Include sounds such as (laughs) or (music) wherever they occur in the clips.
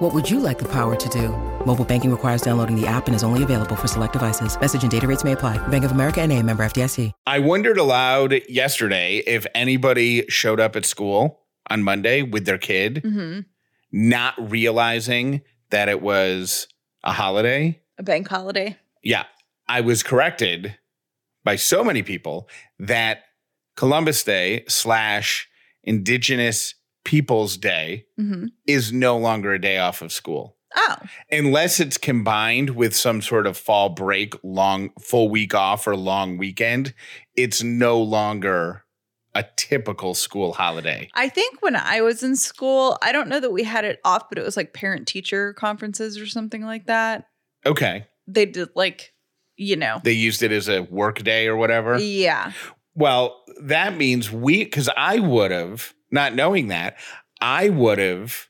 What would you like the power to do? Mobile banking requires downloading the app and is only available for select devices. Message and data rates may apply. Bank of America and a member FDIC. I wondered aloud yesterday if anybody showed up at school on Monday with their kid, Mm-hmm. not realizing that it was a holiday. A bank holiday. Yeah, I was corrected by so many people that Columbus Day slash Indigenous Peoples Day Mm-hmm. is no longer a day off of school. Oh, Unless it's combined with some sort of fall break, long full week off or long weekend, it's no longer a typical school holiday. I think when I was in school, I don't know that we had it off, but it was like parent teacher conferences or something like that. Okay. They did like, you know, They used it as a work day or whatever. yeah. Well, that means we, because I would have, not knowing that, I would have,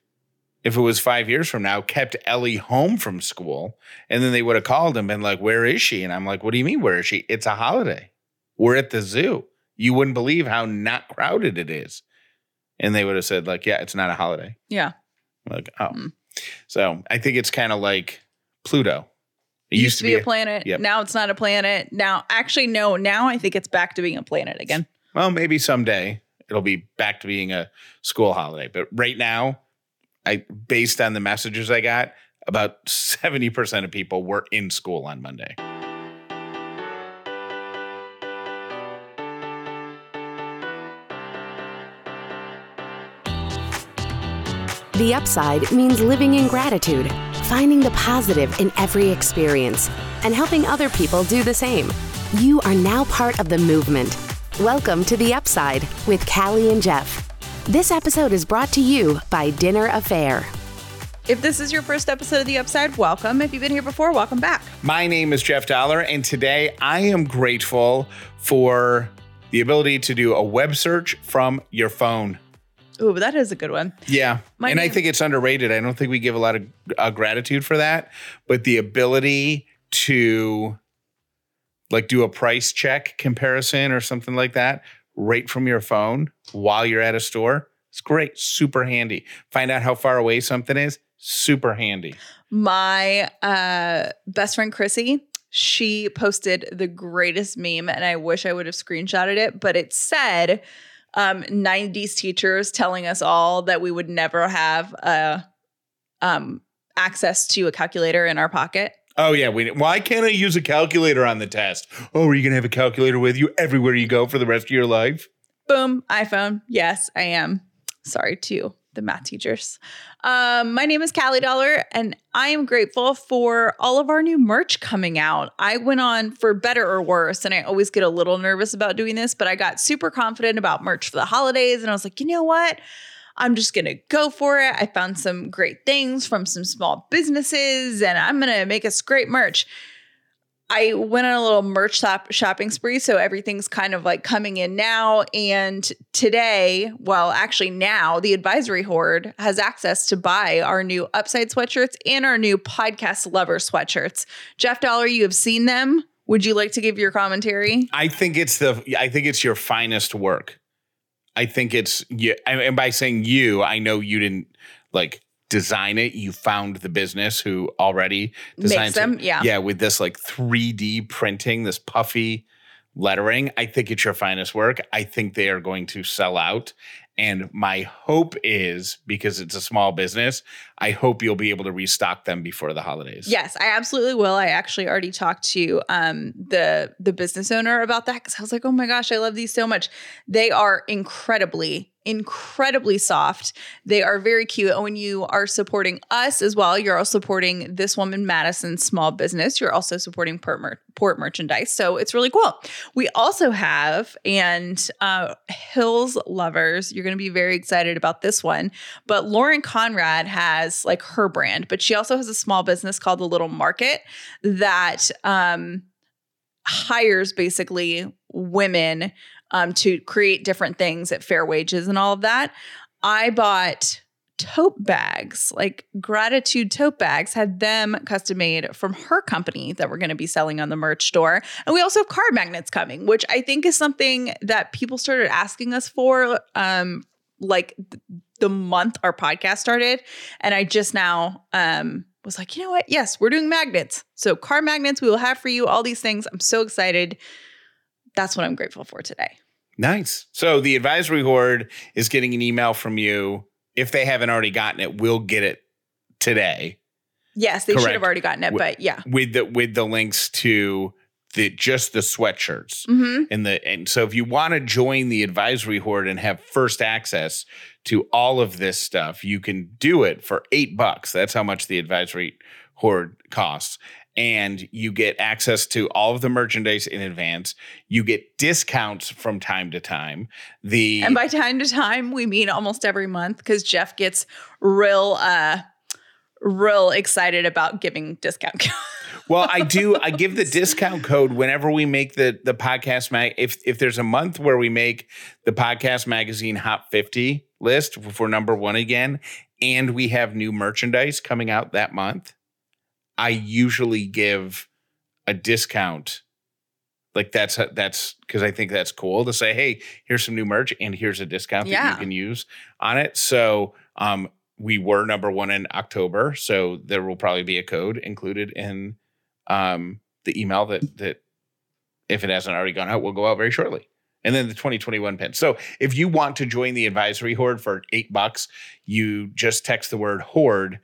if it was five years from now, kept Ellie home from school. And then they would have called and been like, Where is she? And I'm like, What do you mean, where is she? It's a holiday. We're at the zoo. You wouldn't believe how not crowded it is. And they would have said, like, yeah, it's not a holiday. Yeah. Like, oh. Hmm. So I think it's kind of like Pluto. It used, to be, a planet. Yep. Now it's not a planet. Now, actually, no. Now I think it's back to being a planet again. Well, maybe someday it'll be back to being a school holiday. But right now, I based on the messages I got, about 70% of people were in school on Monday. The upside means living in gratitude, finding the positive in every experience, and helping other people do the same. You are now part of the movement. Welcome to The Upside with Callie and Jeff. This episode is brought to you by Dinner A'Fare. If this is your first episode of The Upside, welcome. If you've been here before, welcome back. My name is Jeff Dauler, and today I am grateful for the ability to do a web search from your phone. Ooh, that is a good one. Yeah. My and I think it's underrated. I don't think we give a lot of uh, gratitude for that, but the ability to like do a price check comparison or something like that right from your phone while you're at a store, it's great. Super handy. Find out how far away something is, super handy. My uh, best friend Chrissy, she posted the greatest meme, and I wish I would have screenshotted it, but it said um, 90s teachers telling us all that we would never have uh, um, access to a calculator in our pocket. Oh yeah, we, why can't I use a calculator on the test? Oh, are you gonna have a calculator with you everywhere you go for the rest of your life? Boom, iPhone. Yes, I am. Sorry to the math teachers. Um, my name is Callie Dauler, and I am grateful for all of our new merch coming out. I went on for better or worse, and I always get a little nervous about doing this, but I got super confident about merch for the holidays, and I was like, you know what? I'm just gonna go for it. I found some great things from some small businesses, and I'm gonna make us great merch. I went on a little merch shop shopping spree, so everything's kind of like coming in now. And today, well, actually now, the advisory horde has access to buy our new upside sweatshirts and our new podcast lover sweatshirts. Jeff Dauler, you have seen them. Would you like to give your commentary? I think it's the I think it's your finest work. I think it's you and by saying you, I know you didn't like design it. You found the business who already designed them, yeah. Yeah, with this like 3D printing, this puffy lettering. I think it's your finest work. I think they are going to sell out. And my hope is because it's a small business, I hope you'll be able to restock them before the holidays. Yes, I absolutely will. I actually already talked to um, the the business owner about that because I was like, oh my gosh, I love these so much. They are incredibly, incredibly soft. They are very cute. And when you are supporting us as well, you're also supporting this woman, Madison's small business. You're also supporting port, mer- port merchandise. So it's really cool. We also have, and uh, Hills lovers, you're going to be very excited about this one. But Lauren Conrad has like her brand, but she also has a small business called The Little Market that um, hires basically women um, to create different things at fair wages and all of that. I bought tote bags, like gratitude tote bags, had them custom made from her company that we're going to be selling on the merch store. And we also have card magnets coming, which I think is something that people started asking us for um like th- the month our podcast started. And I just now um was like, you know what? Yes, we're doing magnets. So card magnets we will have for you, all these things. I'm so excited. That's what I'm grateful for today. Nice. So the advisory horde is getting an email from you. If they haven't already gotten it, we'll get it today Yes, they should have already gotten it, Wh- but yeah. with the with the links to the just the sweatshirts. hmm And the and so if you want to join the advisory horde and have first access to all of this stuff, you can do it for eight bucks. That's how much the advisory horde costs. And you get access to all of the merchandise in advance. You get discounts from time to time. The And by time to time, we mean almost every month because Jeff gets real, uh, real excited about giving discount. Codes. (laughs) Well, I do. I give the discount code whenever we make the the podcast mag. If if there's a month where we make the podcast magazine Hot 50 list for number one again, and we have new merchandise coming out that month, I usually give a discount. Like that's that's because I think that's cool to say, hey, here's some new merch and here's a discount that you can use on it. So um we were number one in October, so there will probably be a code included in um, the email that that if it hasn't already gone out, will go out very shortly. And then the 2021 pin. So if you want to join the advisory horde for eight bucks, you just text the word horde,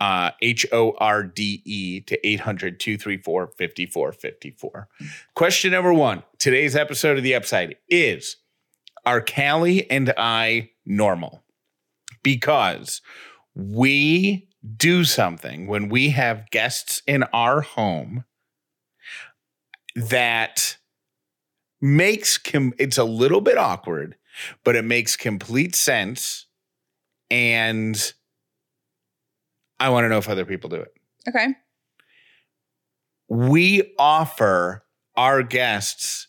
uh, H O R D E to 800 234 5454. Question number one today's episode of The Upside is Are Callie and I normal? Because we do something when we have guests in our home that makes com- it's a little bit awkward, but it makes complete sense. And I want to know if other people do it. okay. We offer our guests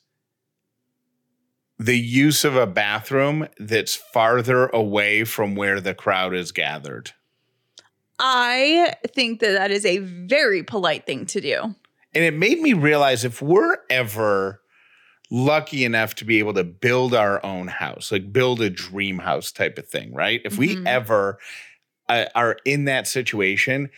the use of a bathroom that's farther away from where the crowd is gathered. I think that that is a very polite thing to do. And it made me realize if we're ever lucky enough to be able to build our own house, like build a dream house type of thing, right? If we Mhm. ever uh, are in that situation,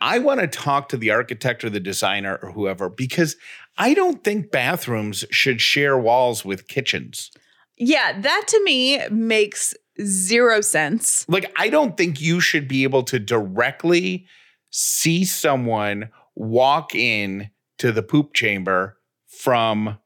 I want to talk to the architect or the designer or whoever because I don't think bathrooms should share walls with kitchens. Yeah, that to me makes zero sense. Like, I don't think you should be able to directly see someone walk in to the poop chamber from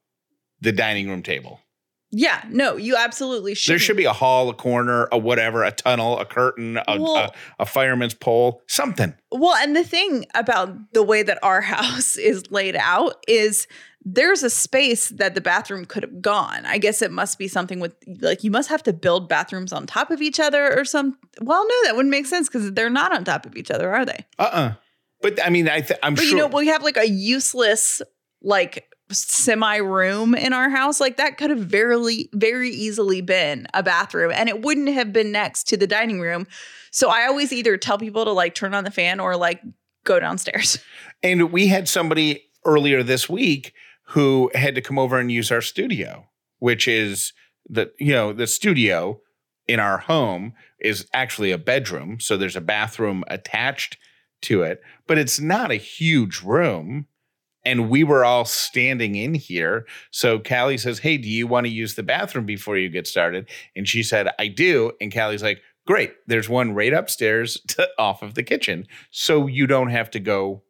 the dining room table. Yeah, no, you absolutely should. There should be a hall, a corner, a whatever, a tunnel, a curtain, a, Well- a, a fireman's pole, something. Well, and the thing about the way that our (laughs) house is laid out is there's a space that the bathroom could have gone. I guess it must be something with like you must have to build bathrooms on top of each other or some. Well, no, that wouldn't make sense because they're not on top of each other, are they? Uh uh But I mean, I th- I'm But sure. But you know, we have like a useless like semi room in our house. Like that could have very, very easily been a bathroom, and it wouldn't have been next to the dining room. So I always either tell people to like turn on the fan or like go downstairs. (laughs) and we had somebody earlier this week who had to come over and use our studio, which is the you know the studio in our home is actually a bedroom, so there's a bathroom attached to it, but it's not a huge room. And we were all standing in here. So Callie says, Hey, do you want to use the bathroom before you get started? And she said, I do. And Callie's like, Great. There's one right upstairs (laughs) to, off of the kitchen. So you don't have to go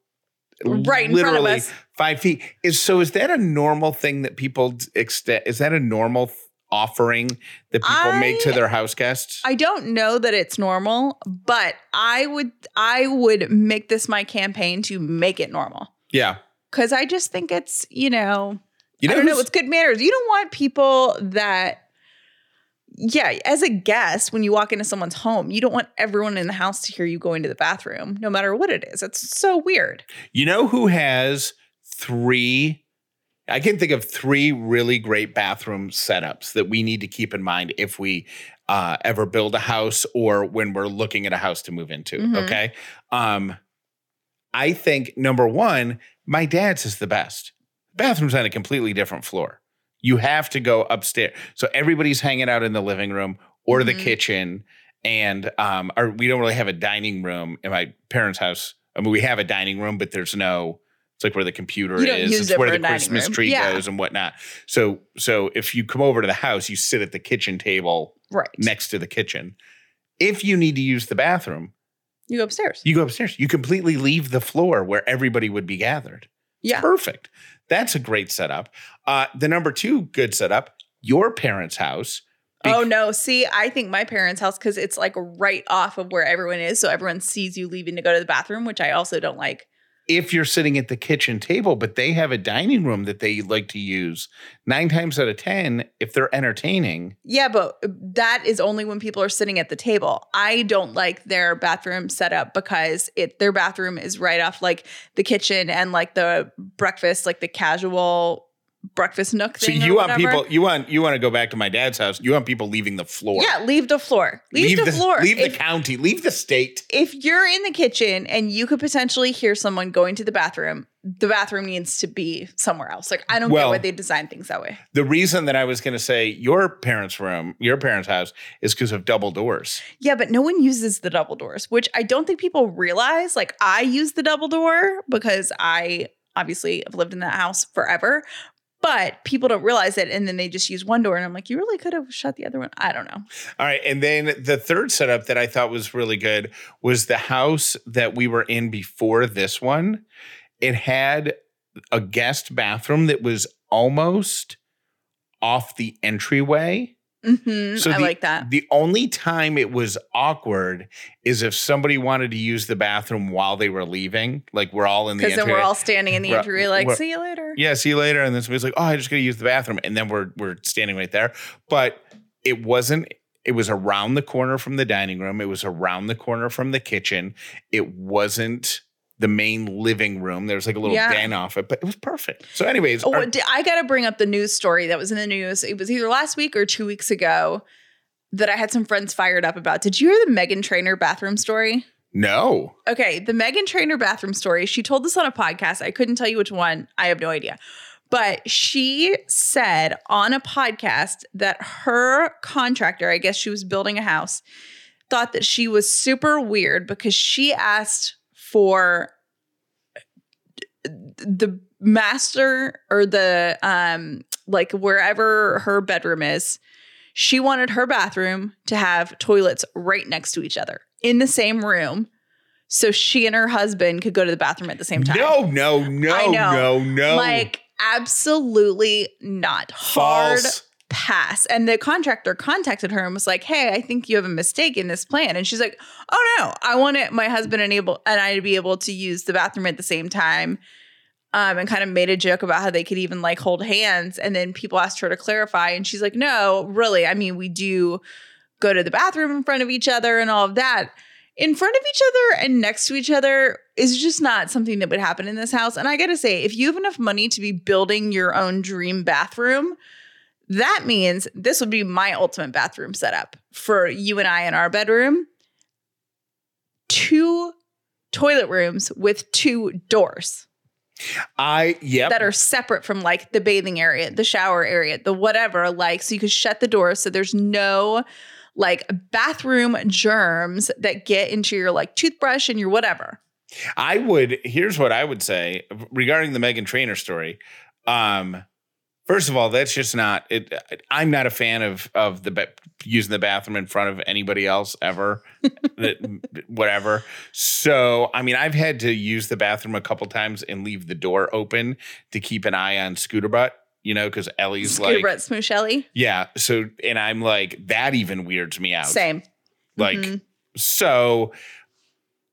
Right in front of us. five feet. Is so? Is that a normal thing that people extend? Is that a normal th- offering that people make to their house guests? I don't know that it's normal, but I would I would make this my campaign to make it normal. yeah. Cause I just think it's, you know, You know, I don't know, it's good manners. You don't want people that yeah, as a guest, when you walk into someone's home, you don't want everyone in the house to hear you going to the bathroom, no matter what it is. It's so weird. you know who has three I can think of three really great bathroom setups that we need to keep in mind if we uh, ever build a house or when we're looking at a house to move into. Mhm. Okay. Um, I think number one, my dad's is the best. Bathroom's on a completely different floor. You have to go upstairs. So everybody's hanging out in the living room or the Mhm. kitchen. And um, our, we don't really have a dining room in my parents' house. I mean, we have a dining room, but there's no. It's like where the computer is. It's it where the Christmas room. tree Yeah. goes and whatnot. So, so if you come over to the house, you sit at the kitchen table Right. next to the kitchen. If you need to use the bathroom, You go upstairs. you go upstairs. You completely leave the floor where everybody would be gathered. yeah. Perfect. That's a great setup. Uh, the number two good setup, your parents' house. Bec- Oh no! See, I think my parents' house because it's like right off of where everyone is, so everyone sees you leaving to go to the bathroom, which I also don't like. If you're sitting at the kitchen table, but they have a dining room that they like to use, nine times out of 10, if they're entertaining, Yeah, but uh, that is only when people are sitting at the table. I don't like their bathroom setup because it their bathroom is right off like the kitchen and like the breakfast, like the casual breakfast nook so you want whatever. people, you want, you want to go back to my dad's house. You want people leaving the floor. Yeah, leave the floor. Leave, the, floor. Leave if, the county. Leave the state. if you're in the kitchen and you could potentially hear someone going to the bathroom, the bathroom needs to be somewhere else. Like I don't Well- get why they design things that way. The reason that I was going to say your parents' room, your parents' house, is because of double doors. Yeah, but no one uses the double doors, which I don't think people realize. Like I use the double door because I obviously have lived in that house forever. But people don't realize it, and then they just use one door, and I'm like, you really could have shut the other one. I don't know. All right. And then the third setup that I thought was really good was the house that we were in before this one. It had a guest bathroom that was almost off the entryway. Hmm So I the, like that. The only time it was awkward is if somebody wanted to use the bathroom while they were leaving. Like we're all in the Because then we're all standing in the entry, like, see you later. yeah, see you later. And then somebody's like, oh, I just got to use the bathroom. And then we're we're standing right there. But it wasn't, it was around the corner from the dining room. It was around the corner from the kitchen. It wasn't the main living room. There was like a little Yeah. den off it, but it was perfect. So, anyways, Oh, our- I got to bring up the news story that was in the news. It was either last week or two weeks ago that I had some friends fired up about. Did you hear the Meghan Trainor bathroom story? no. Okay, the Meghan Trainor bathroom story. She told this on a podcast. I couldn't tell you which one. I have no idea. But she said on a podcast that her contractor, I guess she was building a house, thought that she was super weird because she asked for the master or the um like wherever her bedroom is she wanted her bathroom to have toilets right next to each other in the same room so she and her husband could go to the bathroom at the same time No, no, no, no, no. like absolutely not hard false. Pass. And the contractor contacted her and was like, "Hey, I think you have a mistake in this plan." And she's like, "Oh no, I want it my husband and able and I to be able to use the bathroom at the same time." Um, and kind of made a joke about how they could even like hold hands. And then people asked her to clarify, and she's like, "No, really. I mean, we do go to the bathroom in front of each other and all of that." In front of each other and next to each other is just not something that would happen in this house. And I gotta say, if you have enough money to be building your own dream bathroom, that means this would be my ultimate bathroom setup for you and I in our bedroom. Two toilet rooms with two doors I, yep. that are separate from like the bathing area, the shower area, the whatever, like so you could shut the door so there's no like bathroom germs that get into your like toothbrush and your whatever. I would. Here's what I would say regarding the Meghan Trainor story. Um, first of all, that's just not it. I'm not a fan of of the ba- using the bathroom in front of anybody else ever. (laughs) that whatever. So, I mean, I've had to use the bathroom a couple times and leave the door open to keep an eye on Scooter Butt. You know, because Ellie's Scooter like, Brett Smooshelly. yeah. So, and I'm like, that even weirds me out. Same. Like, Mhm. so,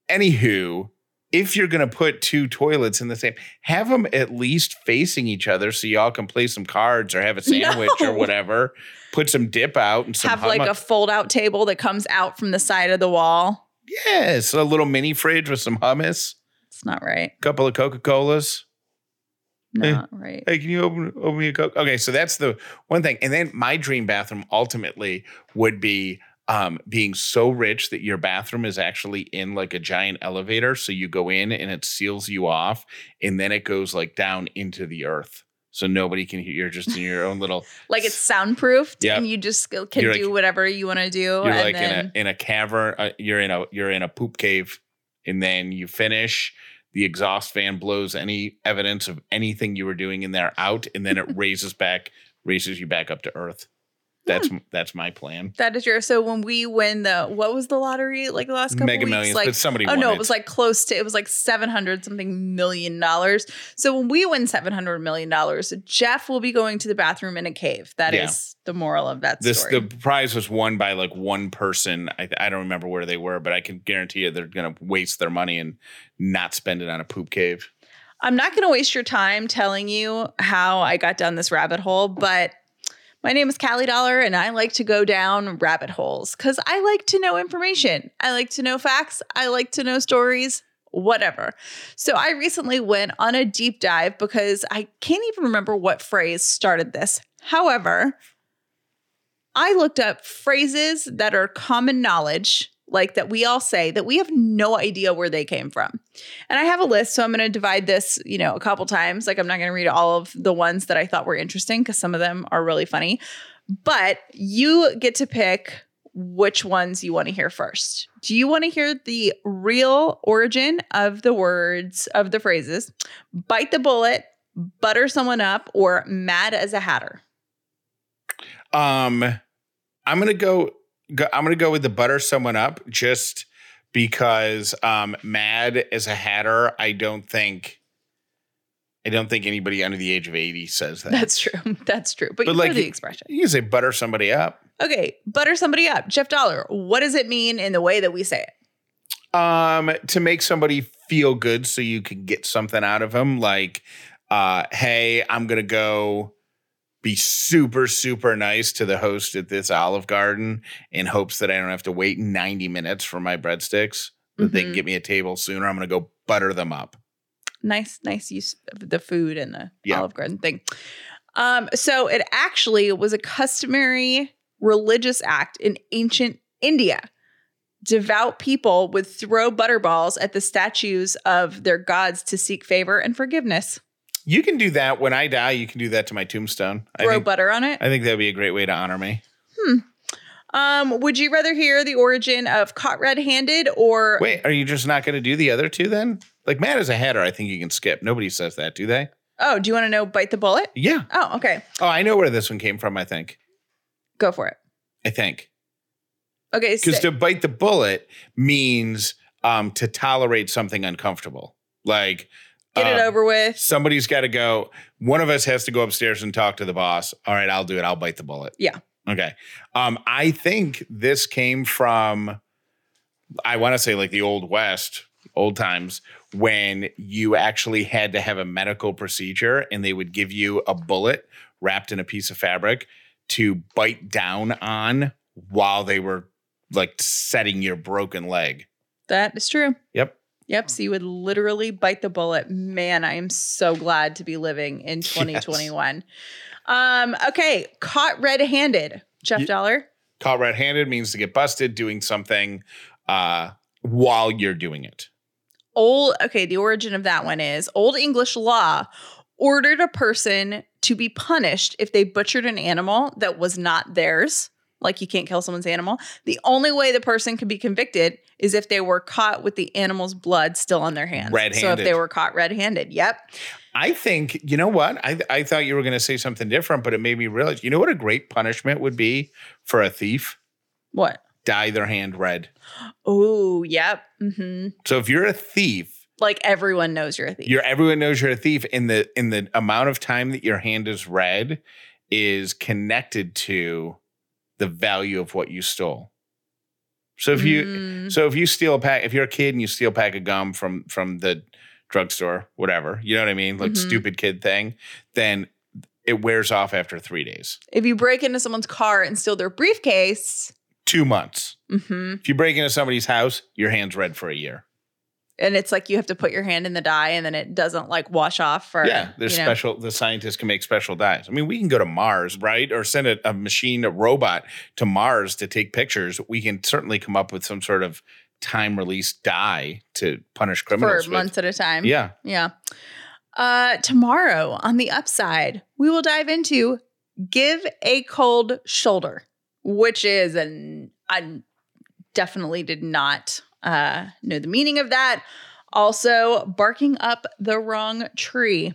anywho, if you're going to put two toilets in the same, have them at least facing each other so y'all can play some cards or have a (laughs) sandwich No. or whatever. Put some dip out and some Have like a fold out table that comes out from the side of the wall. yes, a little mini fridge with some hummus, It's not right. a couple of Coca Colas. not right. Hey, can you open open me a coke? Okay, so that's the one thing. And then my dream bathroom ultimately would be um, being so rich that your bathroom is actually in like a giant elevator. So you go in and it seals you off, and then it goes like down into the earth. So nobody can hear. You're just in your own little. (laughs) Like it's soundproofed, Yep. and you just can You're do like- whatever you want to do. You're like then, in a in a cavern. Uh, you're in a you're in a poop cave, and then you finish. The exhaust fan blows any evidence of anything you were doing in there out, and then it (laughs) raises back, raises you back up to earth. That's that's my plan. That is your. So when we win the what was the lottery like the last couple Mega weeks? Millions, like but somebody oh no, it. it was like close to it was like seven hundred something million dollars. So when we win seven hundred million dollars, Jeff will be going to the bathroom in a cave. That is Yeah. the moral of that This story. the prize was won by like one person. I I don't remember where they were, but I can guarantee you they're gonna waste their money and not spend it on a poop cave. I'm not going to waste your time telling you how I got down this rabbit hole, but my name is Callie Dauler and I like to go down rabbit holes because I like to know information. I like to know facts. I like to know stories, whatever. So I recently went on a deep dive because I can't even remember what phrase started this. However, I looked up phrases that are common knowledge, like that we all say, that we have no idea where they came from. And I have a list, so I'm going to divide this, you know, a couple times. Like I'm not going to read all of the ones that I thought were interesting because some of them are really funny. But you get to pick which ones you want to hear first. Do you want to hear the real origin of the words of the phrases? Bite the bullet, butter someone up, or mad as a hatter? Um, I'm gonna go, go. I'm gonna go with the butter someone up just because um, mad as a hatter. I don't think. I don't think anybody under the age of 80 says that. That's true. (laughs) That's true. But, But you like know the expression. you can say butter somebody up. Okay, butter somebody up. Jeff Dauler, what does it mean in the way that we say it? Um, to make somebody feel good so you can get something out of them. Like, uh, hey, I'm gonna go be super, super nice to the host at this Olive Garden in hopes that I don't have to wait 90 minutes for my breadsticks. That they can Mhm. get me a table sooner. I'm gonna go butter them up. Nice, nice use of the food and the Yeah. Olive Garden thing. Um, so it actually was a customary religious act in ancient India. Devout people would throw butterballs at the statues of their gods to seek favor and forgiveness. You can do that when I die. You can do that to my tombstone. I Throw think, butter on it. I think that'd be a great way to honor me. Um, would you rather hear the origin of caught red-handed or Wait, are you just not going to do the other two then? Like mad as a hatter, I think you can skip. Nobody says that, do they? oh, do you want to know bite the bullet? Yeah. Oh, okay. Oh, I know where this one came from. I think. Go for it. I think Okay, because so, to bite the bullet means um, to tolerate something uncomfortable. Like get it uh, over with. Somebody's got to go. One of us has to go upstairs and talk to the boss. All right, I'll do it. I'll bite the bullet. Yeah. Okay. Um, I think this came from, I want to say like the old West, old times, when you actually had to have a medical procedure and they would give you a bullet wrapped in a piece of fabric to bite down on while they were like setting your broken leg. That is true. Yep. Yep. So you would literally bite the bullet. Man, I am so glad to be living in (laughs) 2021. Um, okay. Caught red handed. Jeff Ye- Dauler. Caught red handed means to get busted doing something uh, while you're doing it. Old, okay. The origin of that one is Old English law ordered a person to be punished if they butchered an animal that was not theirs. Like you can't kill someone's animal. The only way the person could be convicted is if they were caught with the animal's blood still on their hands. Red-handed. So if they were caught red handed. Yep. I think, you know what? I, I thought you were going to say something different, but it made me realize, you know what a great punishment would be for a thief? What? Dye their hand red. Oh, yep. hmm So if you're a thief, Like everyone knows you're a thief. you're everyone knows you're a thief in the in the amount of time that your hand is red is connected to the value of what you stole. So if you Mm, So if you steal a pack, if you're a kid and you steal a pack of gum from from the drugstore, whatever, you know what I mean, like Mhm. stupid kid thing, then it wears off after three days, if you break into someone's car and steal their briefcase, two months. mhm, If you break into somebody's house, your hands red for a year. And it's like you have to put your hand in the dye and then it doesn't like wash off for Yeah, there's you know. special. The scientists can make special dyes. I mean, we can go to Mars, right, or send a, a machine, a robot to Mars to take pictures. We can certainly come up with some sort of time release dye to punish for criminals. with. months at a time. Yeah, Yeah. Uh, tomorrow on the upside, we will dive into give a cold shoulder, which is an I definitely did not uh, know the meaning of that. Also, barking up the wrong tree.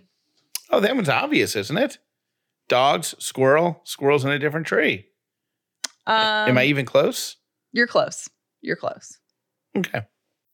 Oh, that one's obvious, isn't it? Dogs, squirrel, squirrel's in a different tree. Um, Am I even close? You're close. You're close. Okay.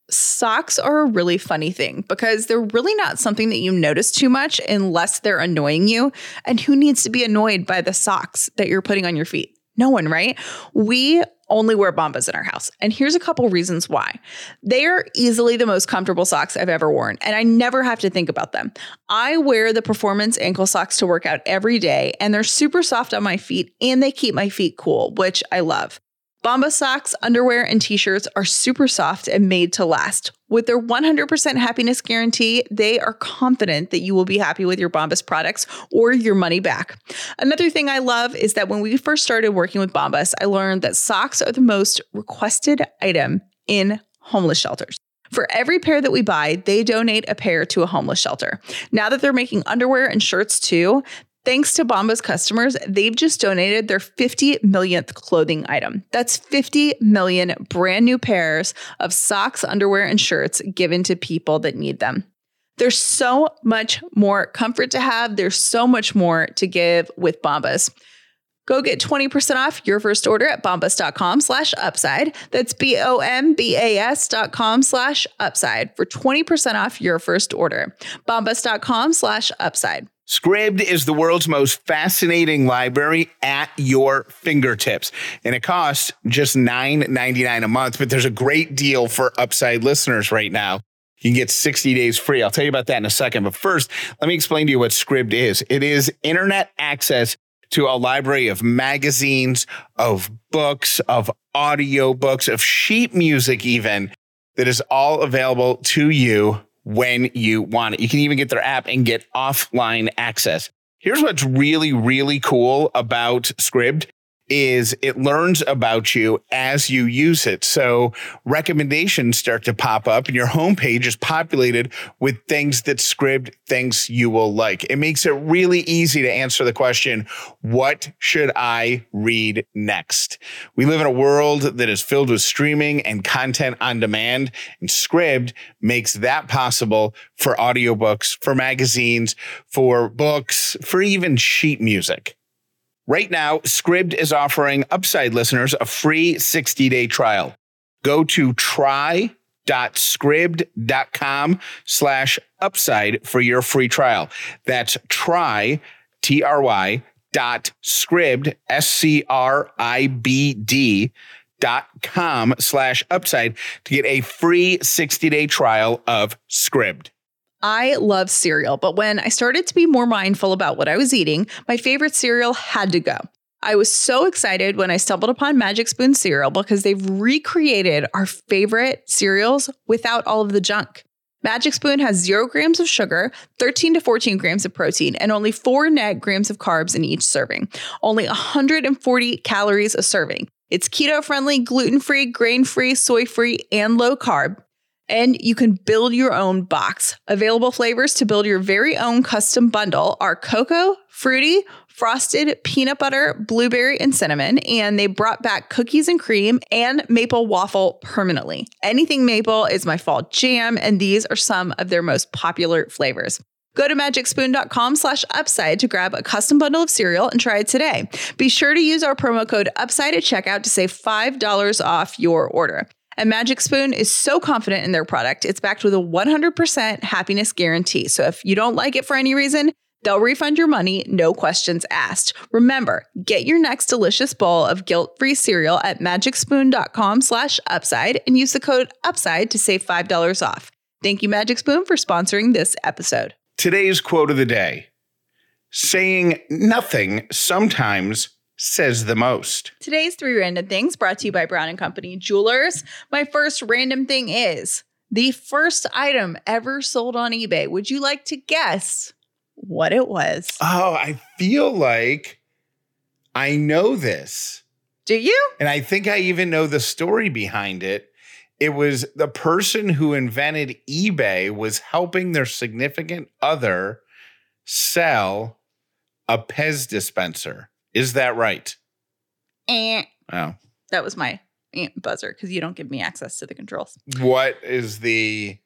Socks are a really funny thing because they're really not something that you notice too much unless they're annoying you. And who needs to be annoyed by the socks that you're putting on your feet? No one, right? We only wear Bombas in our house. And here's a couple reasons why. They are easily the most comfortable socks I've ever worn, and I never have to think about them. I wear the performance ankle socks to work out every day, and they're super soft on my feet and they keep my feet cool, which I love. Bombas socks, underwear, and t shirts are super soft and made to last. With their 100% happiness guarantee, they are confident that you will be happy with your Bombas products or your money back. Another thing I love is that when we first started working with Bombas, I learned that socks are the most requested item in homeless shelters. For every pair that we buy, they donate a pair to a homeless shelter. Now that they're making underwear and shirts too, Thanks to Bombas customers, they've just donated their 50 millionth clothing item. That's 50 million brand new pairs of socks, underwear, and shirts given to people that need them. There's so much more comfort to have. There's so much more to give with Bombas. Go get 20% off your first order at bombas.com slash upside. That's B-O-M-B-A-S dot com slash upside for 20% off your first order. Bombas.com slash upside. Scribd is the world's most fascinating library at your fingertips. And it costs just $9.99 a month, but there's a great deal for Upside listeners right now. You can get 60 days free. I'll tell you about that in a second. But first, let me explain to you what Scribd is. It is internet access to a library of magazines, of books, of audiobooks, of sheet music, even that is all available to you when you want it. You can even get their app and get offline access. Here's what's really, really cool about Scribd is it learns about you as you use it. So recommendations start to pop up and your homepage is populated with things that Scribd thinks you will like. It makes it really easy to answer the question, what should I read next? We live in a world that is filled with streaming and content on demand and Scribd makes that possible for audiobooks, for magazines, for books, for even sheet music. Right now, Scribd is offering Upside listeners a free 60 day trial. Go to try.scribd.com slash upside for your free trial. That's try, T R Y, dot scribd, S C R I B D dot com slash upside to get a free 60 day trial of Scribd. I love cereal, but when I started to be more mindful about what I was eating, my favorite cereal had to go. I was so excited when I stumbled upon Magic Spoon cereal because they've recreated our favorite cereals without all of the junk. Magic Spoon has zero grams of sugar, 13 to 14 grams of protein, and only four net grams of carbs in each serving. Only 140 calories a serving. It's keto friendly, gluten free, grain free, soy free, and low carb. And you can build your own box. Available flavors to build your very own custom bundle are cocoa, fruity, frosted, peanut butter, blueberry, and cinnamon. And they brought back cookies and cream and maple waffle permanently. Anything maple is my fall jam, and these are some of their most popular flavors. Go to magicspoon.com slash upside to grab a custom bundle of cereal and try it today. Be sure to use our promo code upside at checkout to save $5 off your order. And Magic Spoon is so confident in their product, it's backed with a 100% happiness guarantee. So if you don't like it for any reason, they'll refund your money, no questions asked. Remember, get your next delicious bowl of guilt-free cereal at magicspoon.com slash upside and use the code upside to save $5 off. Thank you, Magic Spoon, for sponsoring this episode. Today's quote of the day saying nothing sometimes says the most. Today's three random things brought to you by Brown and Company Jewelers. My first random thing is the first item ever sold on eBay. Would you like to guess what it was? Oh, I feel like I know this. Do you? And I think I even know the story behind it. It was the person who invented eBay was helping their significant other sell a Pez dispenser. Is that right? Eh. Oh. That was my eh, buzzer because you don't give me access to the controls. What is the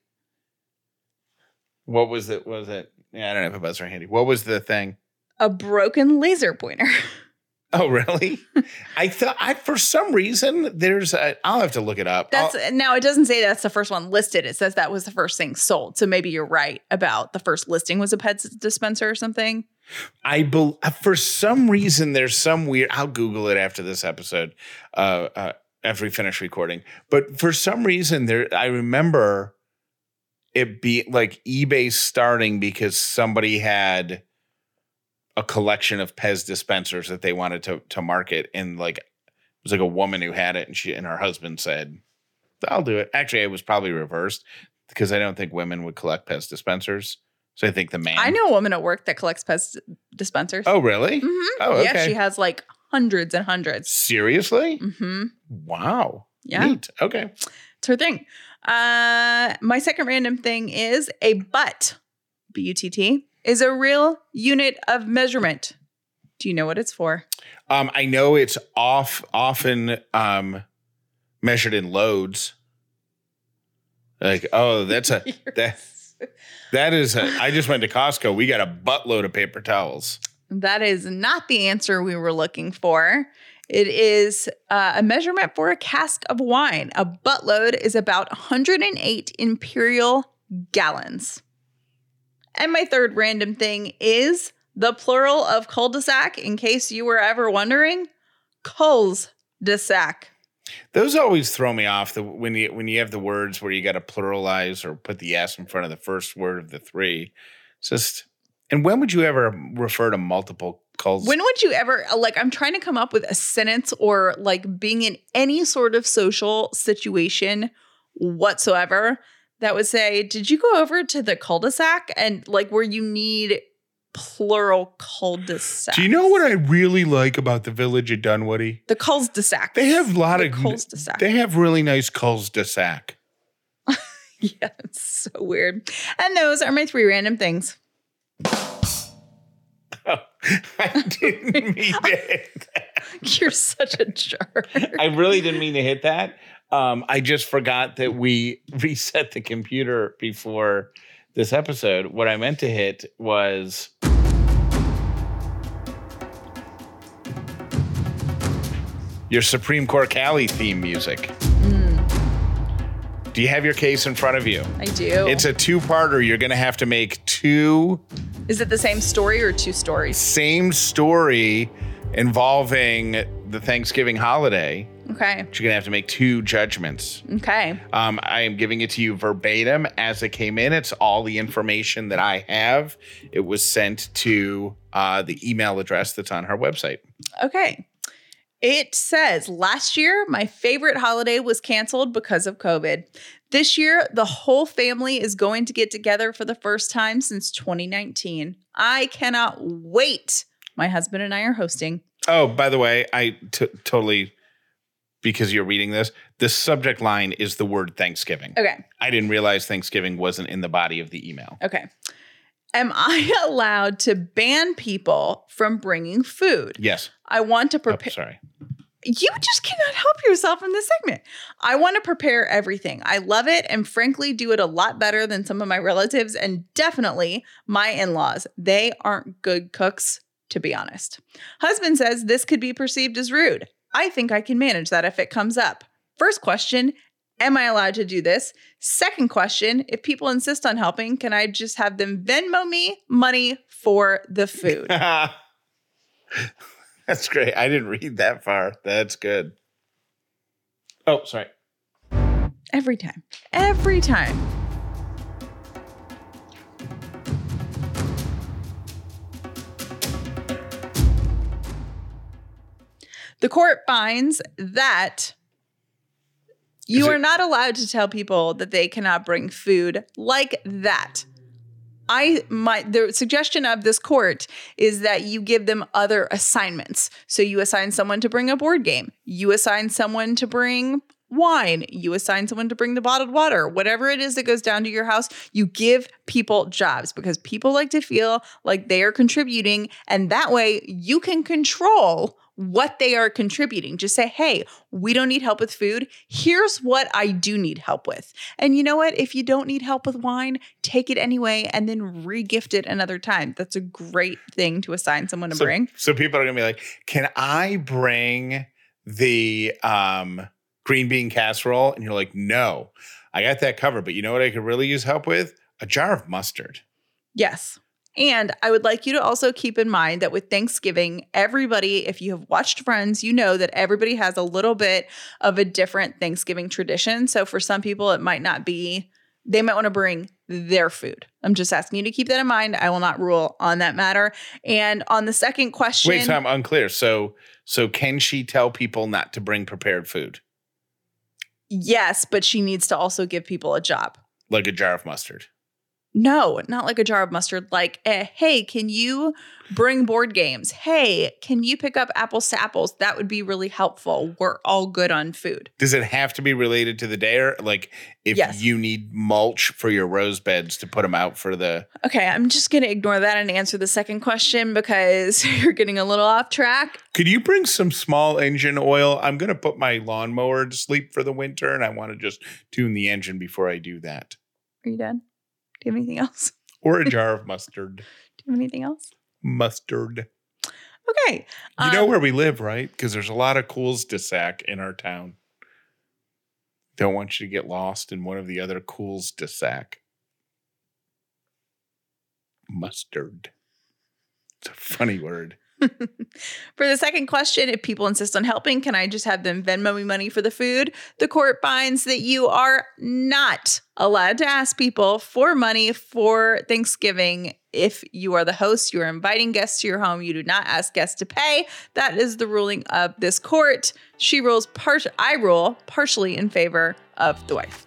what was it? Was it? Yeah, I don't have a buzzer handy. What was the thing? A broken laser pointer. (laughs) Oh, really? I thought I for some reason there's. I'll have to look it up. That's I'll- now it doesn't say that's the first one listed. It says that was the first thing sold. So maybe you're right about the first listing was a Pez dispenser or something. I bel for some reason there's some weird. I'll Google it after this episode, uh, uh, after we finish recording. But for some reason there, I remember it be like eBay starting because somebody had a collection of Pez dispensers that they wanted to to market, and like it was like a woman who had it, and she and her husband said, "I'll do it." Actually, it was probably reversed because I don't think women would collect Pez dispensers. So I think the man. I know a woman at work that collects Pez dispensers. Oh, really? Mm-hmm. Oh, Yeah, she has like hundreds and hundreds. Seriously? Mm-hmm. Wow. Yeah. Neat. Okay. It's her thing. Uh, my second random thing is a butt, B U T T, is a real unit of measurement. Do you know what it's for? Um, I know it's off often um measured in loads. Like, oh, that's a (laughs) that that is a I just went to Costco. We got a buttload of paper towels. That is not the answer we were looking for. It is uh, a measurement for a cask of wine. A buttload is about 108 imperial gallons. And my third random thing is the plural of cul-de-sac, in case you were ever wondering, cols-de-sac. Those always throw me off the when you when you have the words where you got to pluralize or put the s in front of the first word of the three. It's just and when would you ever refer to multiple calls? When would you ever uh, like I'm trying to come up with a sentence or like being in any sort of social situation whatsoever that would say, "Did you go over to the cul-de-sac?" and like where you need plural cul-de-sac. Do you know what I really like about the village of Dunwoody? the cul-de-sac? They have a lot The of cul-de-sac. They have really nice cul-de-sac. (laughs) yeah, it's so weird. And those are my three random things. (laughs) I didn't (laughs) mean to hit that. You're such a jerk. I really didn't mean to hit that. Um, I just forgot that we reset the computer before this episode. What I meant to hit was your Supreme Court Callie theme music. Mm. Do you have your case in front of you? I do. It's a two-parter. You're going to have to make two Is it the same story or two stories? same story involving the Thanksgiving holiday. Okay. But you're gonna have to make two judgments. Okay. Um, I am giving it to you verbatim as it came in. It's all the information that I have. It was sent to uh, the email address that's on her website. Okay. It says last year, my favorite holiday was canceled because of COVID. This year, the whole family is going to get together for the first time since 2019. I cannot wait. My husband and I are hosting. Oh, by the way, I t- totally because you're reading this. The subject line is the word Thanksgiving. Okay. I didn't realize Thanksgiving wasn't in the body of the email. Okay. Am I (laughs) allowed to ban people from bringing food? Yes. I want to Oh, prepare. sorry. you just cannot help yourself in this segment. I want to prepare everything. I love it and frankly do it a lot better than some of my relatives and definitely my in laws. They aren't good cooks, to be honest. Husband says this could be perceived as rude. I think I can manage that if it comes up. First question Am I allowed to do this? Second question If people insist on helping, can I just have them Venmo me money for the food? (laughs) That's great. I didn't read that far. That's good. Oh, sorry. Every time. Every time. The court finds that You Is are not allowed to tell people that they cannot bring food like that. I my the suggestion of this court is that you give them other assignments. So you assign someone to bring a board game. You assign someone to bring wine. You assign someone to bring the bottled water. Whatever it is that goes down to your house, you give people jobs because people like to feel like they are contributing and that way you can control what they are contributing. Just say, hey, we don't need help with food. Here's what I do need help with. And you know what? If you don't need help with wine, take it anyway and then re-gift it another time. That's a great thing to assign someone to so, bring. So people are gonna be like, "Can I bring the um, green bean casserole?" And you're like, "No, I got that covered." But you know what? I could really use help with a jar of mustard. Yes. And I would like you to also keep in mind that with Thanksgiving, everybody, if you have watched Friends, you know that everybody has a little bit of a different Thanksgiving tradition. So for some people, it might not be, they might want to bring their food. I'm just asking you to keep that in mind. I will not rule on that matter. And on the second question, Wait, so I'm unclear. So, so can she tell people not to bring prepared food, yes, but she needs to also give people a job. like a jar of mustard? No, not like a jar of mustard. Like, eh, hey, can you bring board games? Hey, can you pick up apples to apples? That would be really helpful. We're all good on food. Does it have to be related to the day, or like if Yes. you need mulch for your rose beds to put them out for the? Okay, I'm just going to ignore that and answer the second question because (laughs) you're getting a little off track. Could you bring some small engine oil? I'm gonna put my lawnmower to sleep for the winter, and I want to just tune the engine before I do that. Are you done? Do you have anything else? (laughs) Or a jar of mustard. Do you have anything else? Mustard. Okay. You know um, where we live, right? Because there's a lot of cul-de-sac in our town. Don't want you to get lost in one of the other cul-de-sac. Mustard. It's a funny word. (laughs) For the second question, if people insist on helping, can I just have them Venmo me money for the food? The court finds that you are not allowed to ask people for money for Thanksgiving. If you are the host, you are inviting guests to your home, you do not ask guests to pay. That is the ruling of this court. She rules part I rule partially in favor of the wife.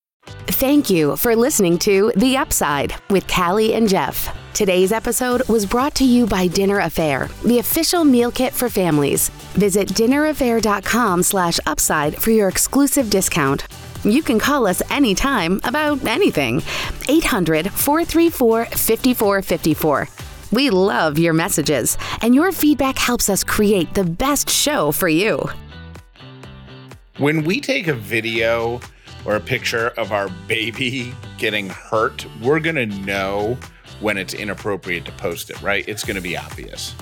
Thank you for listening to The Upside with Callie and Jeff. Today's episode was brought to you by Dinner A'Fare, the official meal kit for families. Visit dinnerafare.com slash upside for your exclusive discount. You can call us anytime about anything. 800 434 5454. We love your messages, and your feedback helps us create the best show for you. When we take a video or a picture of our baby getting hurt, we're going to know when it's inappropriate to post it, right? It's going to be obvious.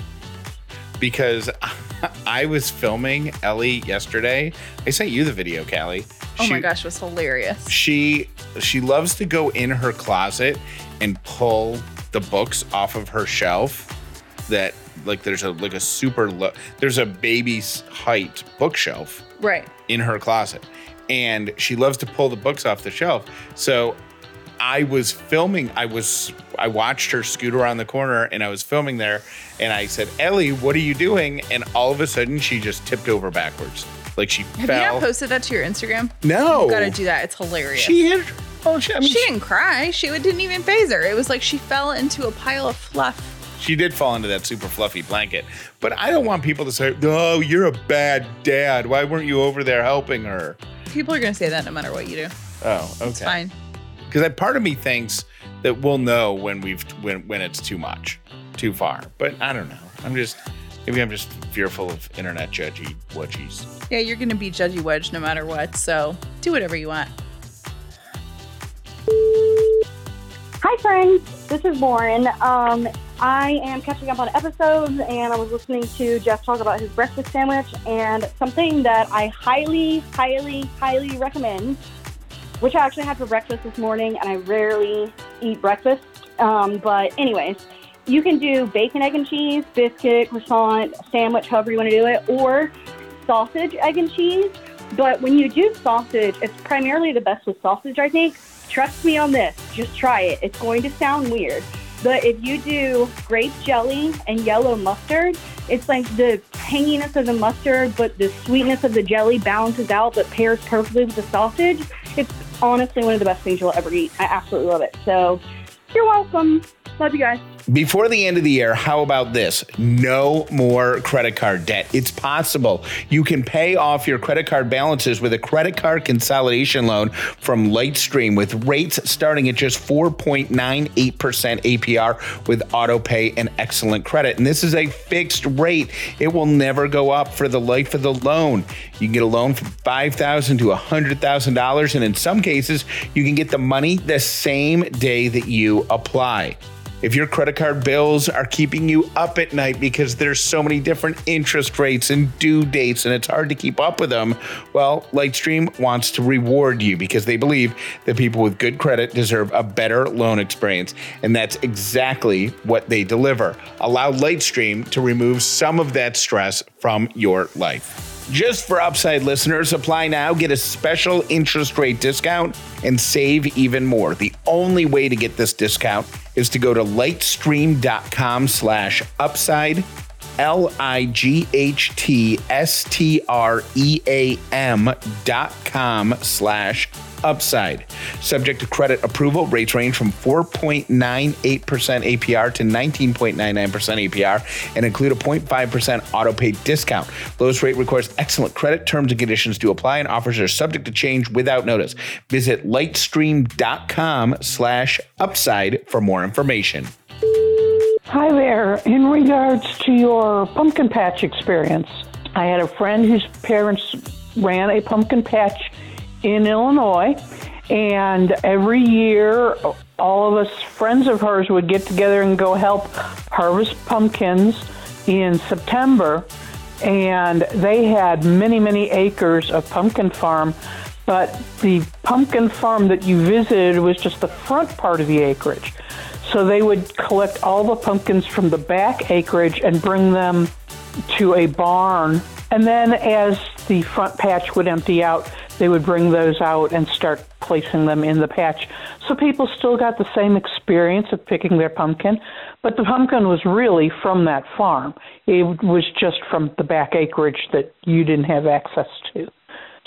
Because (laughs) I was filming Ellie yesterday. I sent you the video, Callie. Oh my She- gosh, it was hilarious. She she loves to go in her closet and pull the books off of her shelf that like there's a like a super low there's a baby's height bookshelf Right. in her closet and she loves to pull the books off the shelf so i was filming i was i watched her scoot around the corner and i was filming there and i said ellie what are you doing and all of a sudden she just tipped over backwards like she Have you not posted that to your Instagram? no You gotta do that. It's hilarious. she hit oh she, I mean, she didn't cry. She didn't even phase her. It was like she fell into a pile of fluff. She did fall into that super fluffy blanket. But I don't want people to say, oh, you're a bad dad. Why weren't you over there helping her? People are gonna say that no matter what you do. Oh, okay. It's fine. Because part of me thinks that we'll know when we've when when it's too much, too far. But I don't know. I'm just maybe I'm just fearful of internet judgy wedgies. Yeah, you're gonna be judgy wedge no matter what. So do whatever you want. Hi, friends. This is Lauren. Um, I am catching up on episodes, and I was listening to Jeff talk about his breakfast sandwich, and something that I highly, highly, highly recommend, which I actually had for breakfast this morning, and I rarely eat breakfast. Um, but, anyways, you can do bacon, egg, and cheese, biscuit, croissant, sandwich, however you want to do it, or sausage, egg, and cheese. But when you do sausage, it's primarily the best with sausage, I think. Trust me on this. Just try it. It's going to sound weird. But if you do grape jelly and yellow mustard, it's like the tanginess of the mustard, but the sweetness of the jelly balances out, but pairs perfectly with the sausage. It's honestly one of the best things you'll ever eat. I absolutely love it. So you're welcome. Love you guys. Before the end of the year, how about this? No more credit card debt. It's possible. You can pay off your credit card balances with a credit card consolidation loan from Lightstream with rates starting at just 4.98% APR with auto pay and excellent credit. And this is a fixed rate. It will never go up for the life of the loan. You can get a loan from $5,000 to $100,000 and in some cases, you can get the money the same day that you apply. If your credit card bills are keeping you up at night because there's so many different interest rates and due dates and it's hard to keep up with them, well, Lightstream wants to reward you because they believe that people with good credit deserve a better loan experience. And that's exactly what they deliver. Allow Lightstream to remove some of that stress from your life. Just for Upside listeners, apply now, get a special interest rate discount, and save even more. The only way to get this discount is to go to lightstream.com slash upside, L I G H T S T R E A M dot com slash upside. Subject to credit approval, rates range from 4.98% APR to 19.99% APR and include a 0.5% auto pay discount. Lowest rate requires excellent credit. Terms and conditions do apply and offers are subject to change without notice. Visit lightstream.com slash upside for more information. Hi there. In regards to your pumpkin patch experience, I had a friend whose parents ran a pumpkin patch in Illinois, and every year, all of us friends of hers would get together and go help harvest pumpkins in September. And they had many, many acres of pumpkin farm, but the pumpkin farm that you visited was just the front part of the acreage. So they would collect all the pumpkins from the back acreage and bring them to a barn. And then as the front patch would empty out, they would bring those out and start placing them in the patch. So people still got the same experience of picking their pumpkin, but the pumpkin was really from that farm. It was just from the back acreage that you didn't have access to.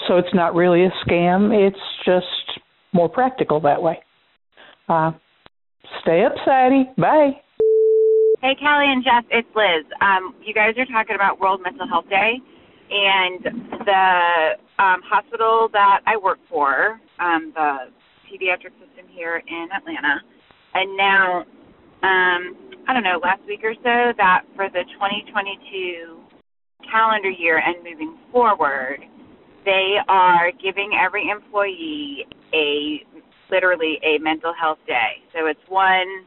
So it's not really a scam, it's just more practical that way. Uh, stay up, Sadie. Bye. Hey, Callie and Jeff, it's Liz. Um, you guys are talking about World Mental Health Day, and the um, hospital that I work for, um, the pediatric system here in Atlanta, now, um, I don't know, last week or so, that for the 2022 calendar year and moving forward, they are giving every employee a literally a mental health day. So it's one,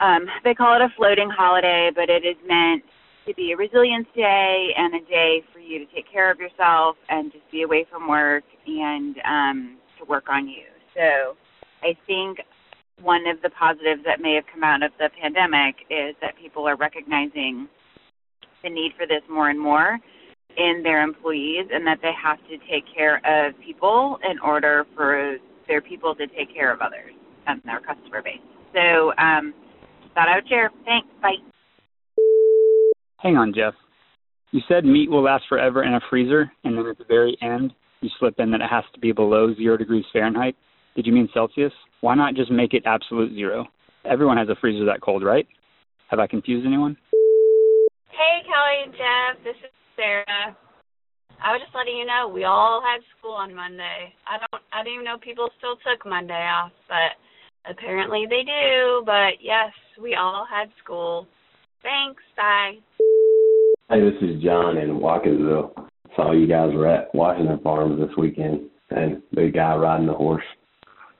um, they call it a floating holiday, but it is meant to be a resilience day and a day for you to take care of yourself and just be away from work and um, to work on you. So I think one of the positives that may have come out of the pandemic is that people are recognizing the need for this more and more in their employees and that they have to take care of people in order for their people to take care of others and their customer base. So um, thought I would share. Thanks. Bye. Hang on, Jeff. You said meat will last forever in a freezer, and then at the very end, you slip in that it has to be below zero degrees Fahrenheit. Did you mean Celsius? Why not just make it absolute zero? Everyone has a freezer that cold, right? Have I confused anyone? Hey, Callie and Jeff. This is Sarah. I was just letting you know we all had school on Monday. I don't I didn't even know people still took Monday off, but apparently they do. But yes, we all had school. Thanks. Bye. Hey, this is John in Watkinsville. Saw you guys were at Washington Farms this weekend, and the guy riding the horse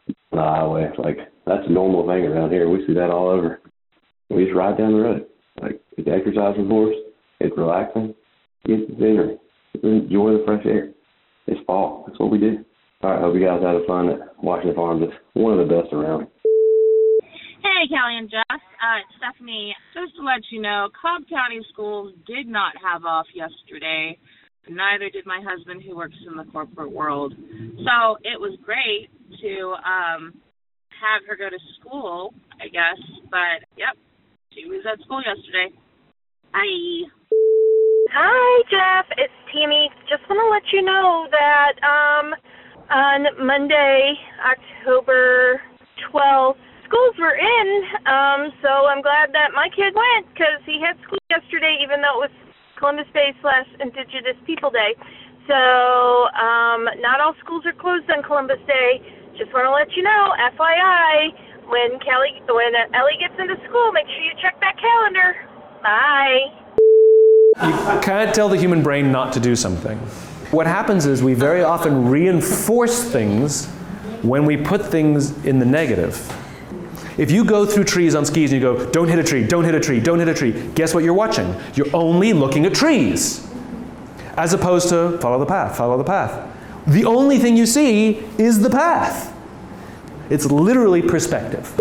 on the highway, like that's a normal thing around here. We see that all over. We just ride down the road. Like it's exercising us. It's relaxing. Get the scenery. Enjoy the fresh air. It's fall. That's what we do. All right. Hope you guys had fun at Washington Farms. It's one of the best around. Hey, Callie and Jess. Stephanie. Just to let you know, Cobb County schools did not have off yesterday. Neither did my husband, who works in the corporate world. So it was great to um, have her go to school, I guess. But yep, she was at school yesterday. Bye. Hi, Jeff. It's Tammy. Just want to let you know that um, on Monday, October 12th, schools were in. Um, so I'm glad that my kid went because he had school yesterday, even though it was Columbus Day slash Indigenous People Day. So um, not all schools are closed on Columbus Day. Just want to let you know, FYI, when Kelly, when Ellie gets into school, make sure you check that calendar. Bye. You can't tell the human brain not to do something. What happens is we very often reinforce things when we put things in the negative. If you go through trees on skis and you go, don't hit a tree, don't hit a tree, don't hit a tree, guess what you're watching? You're only looking at trees. As opposed to follow the path, follow the path. The only thing you see is the path. It's literally perspective.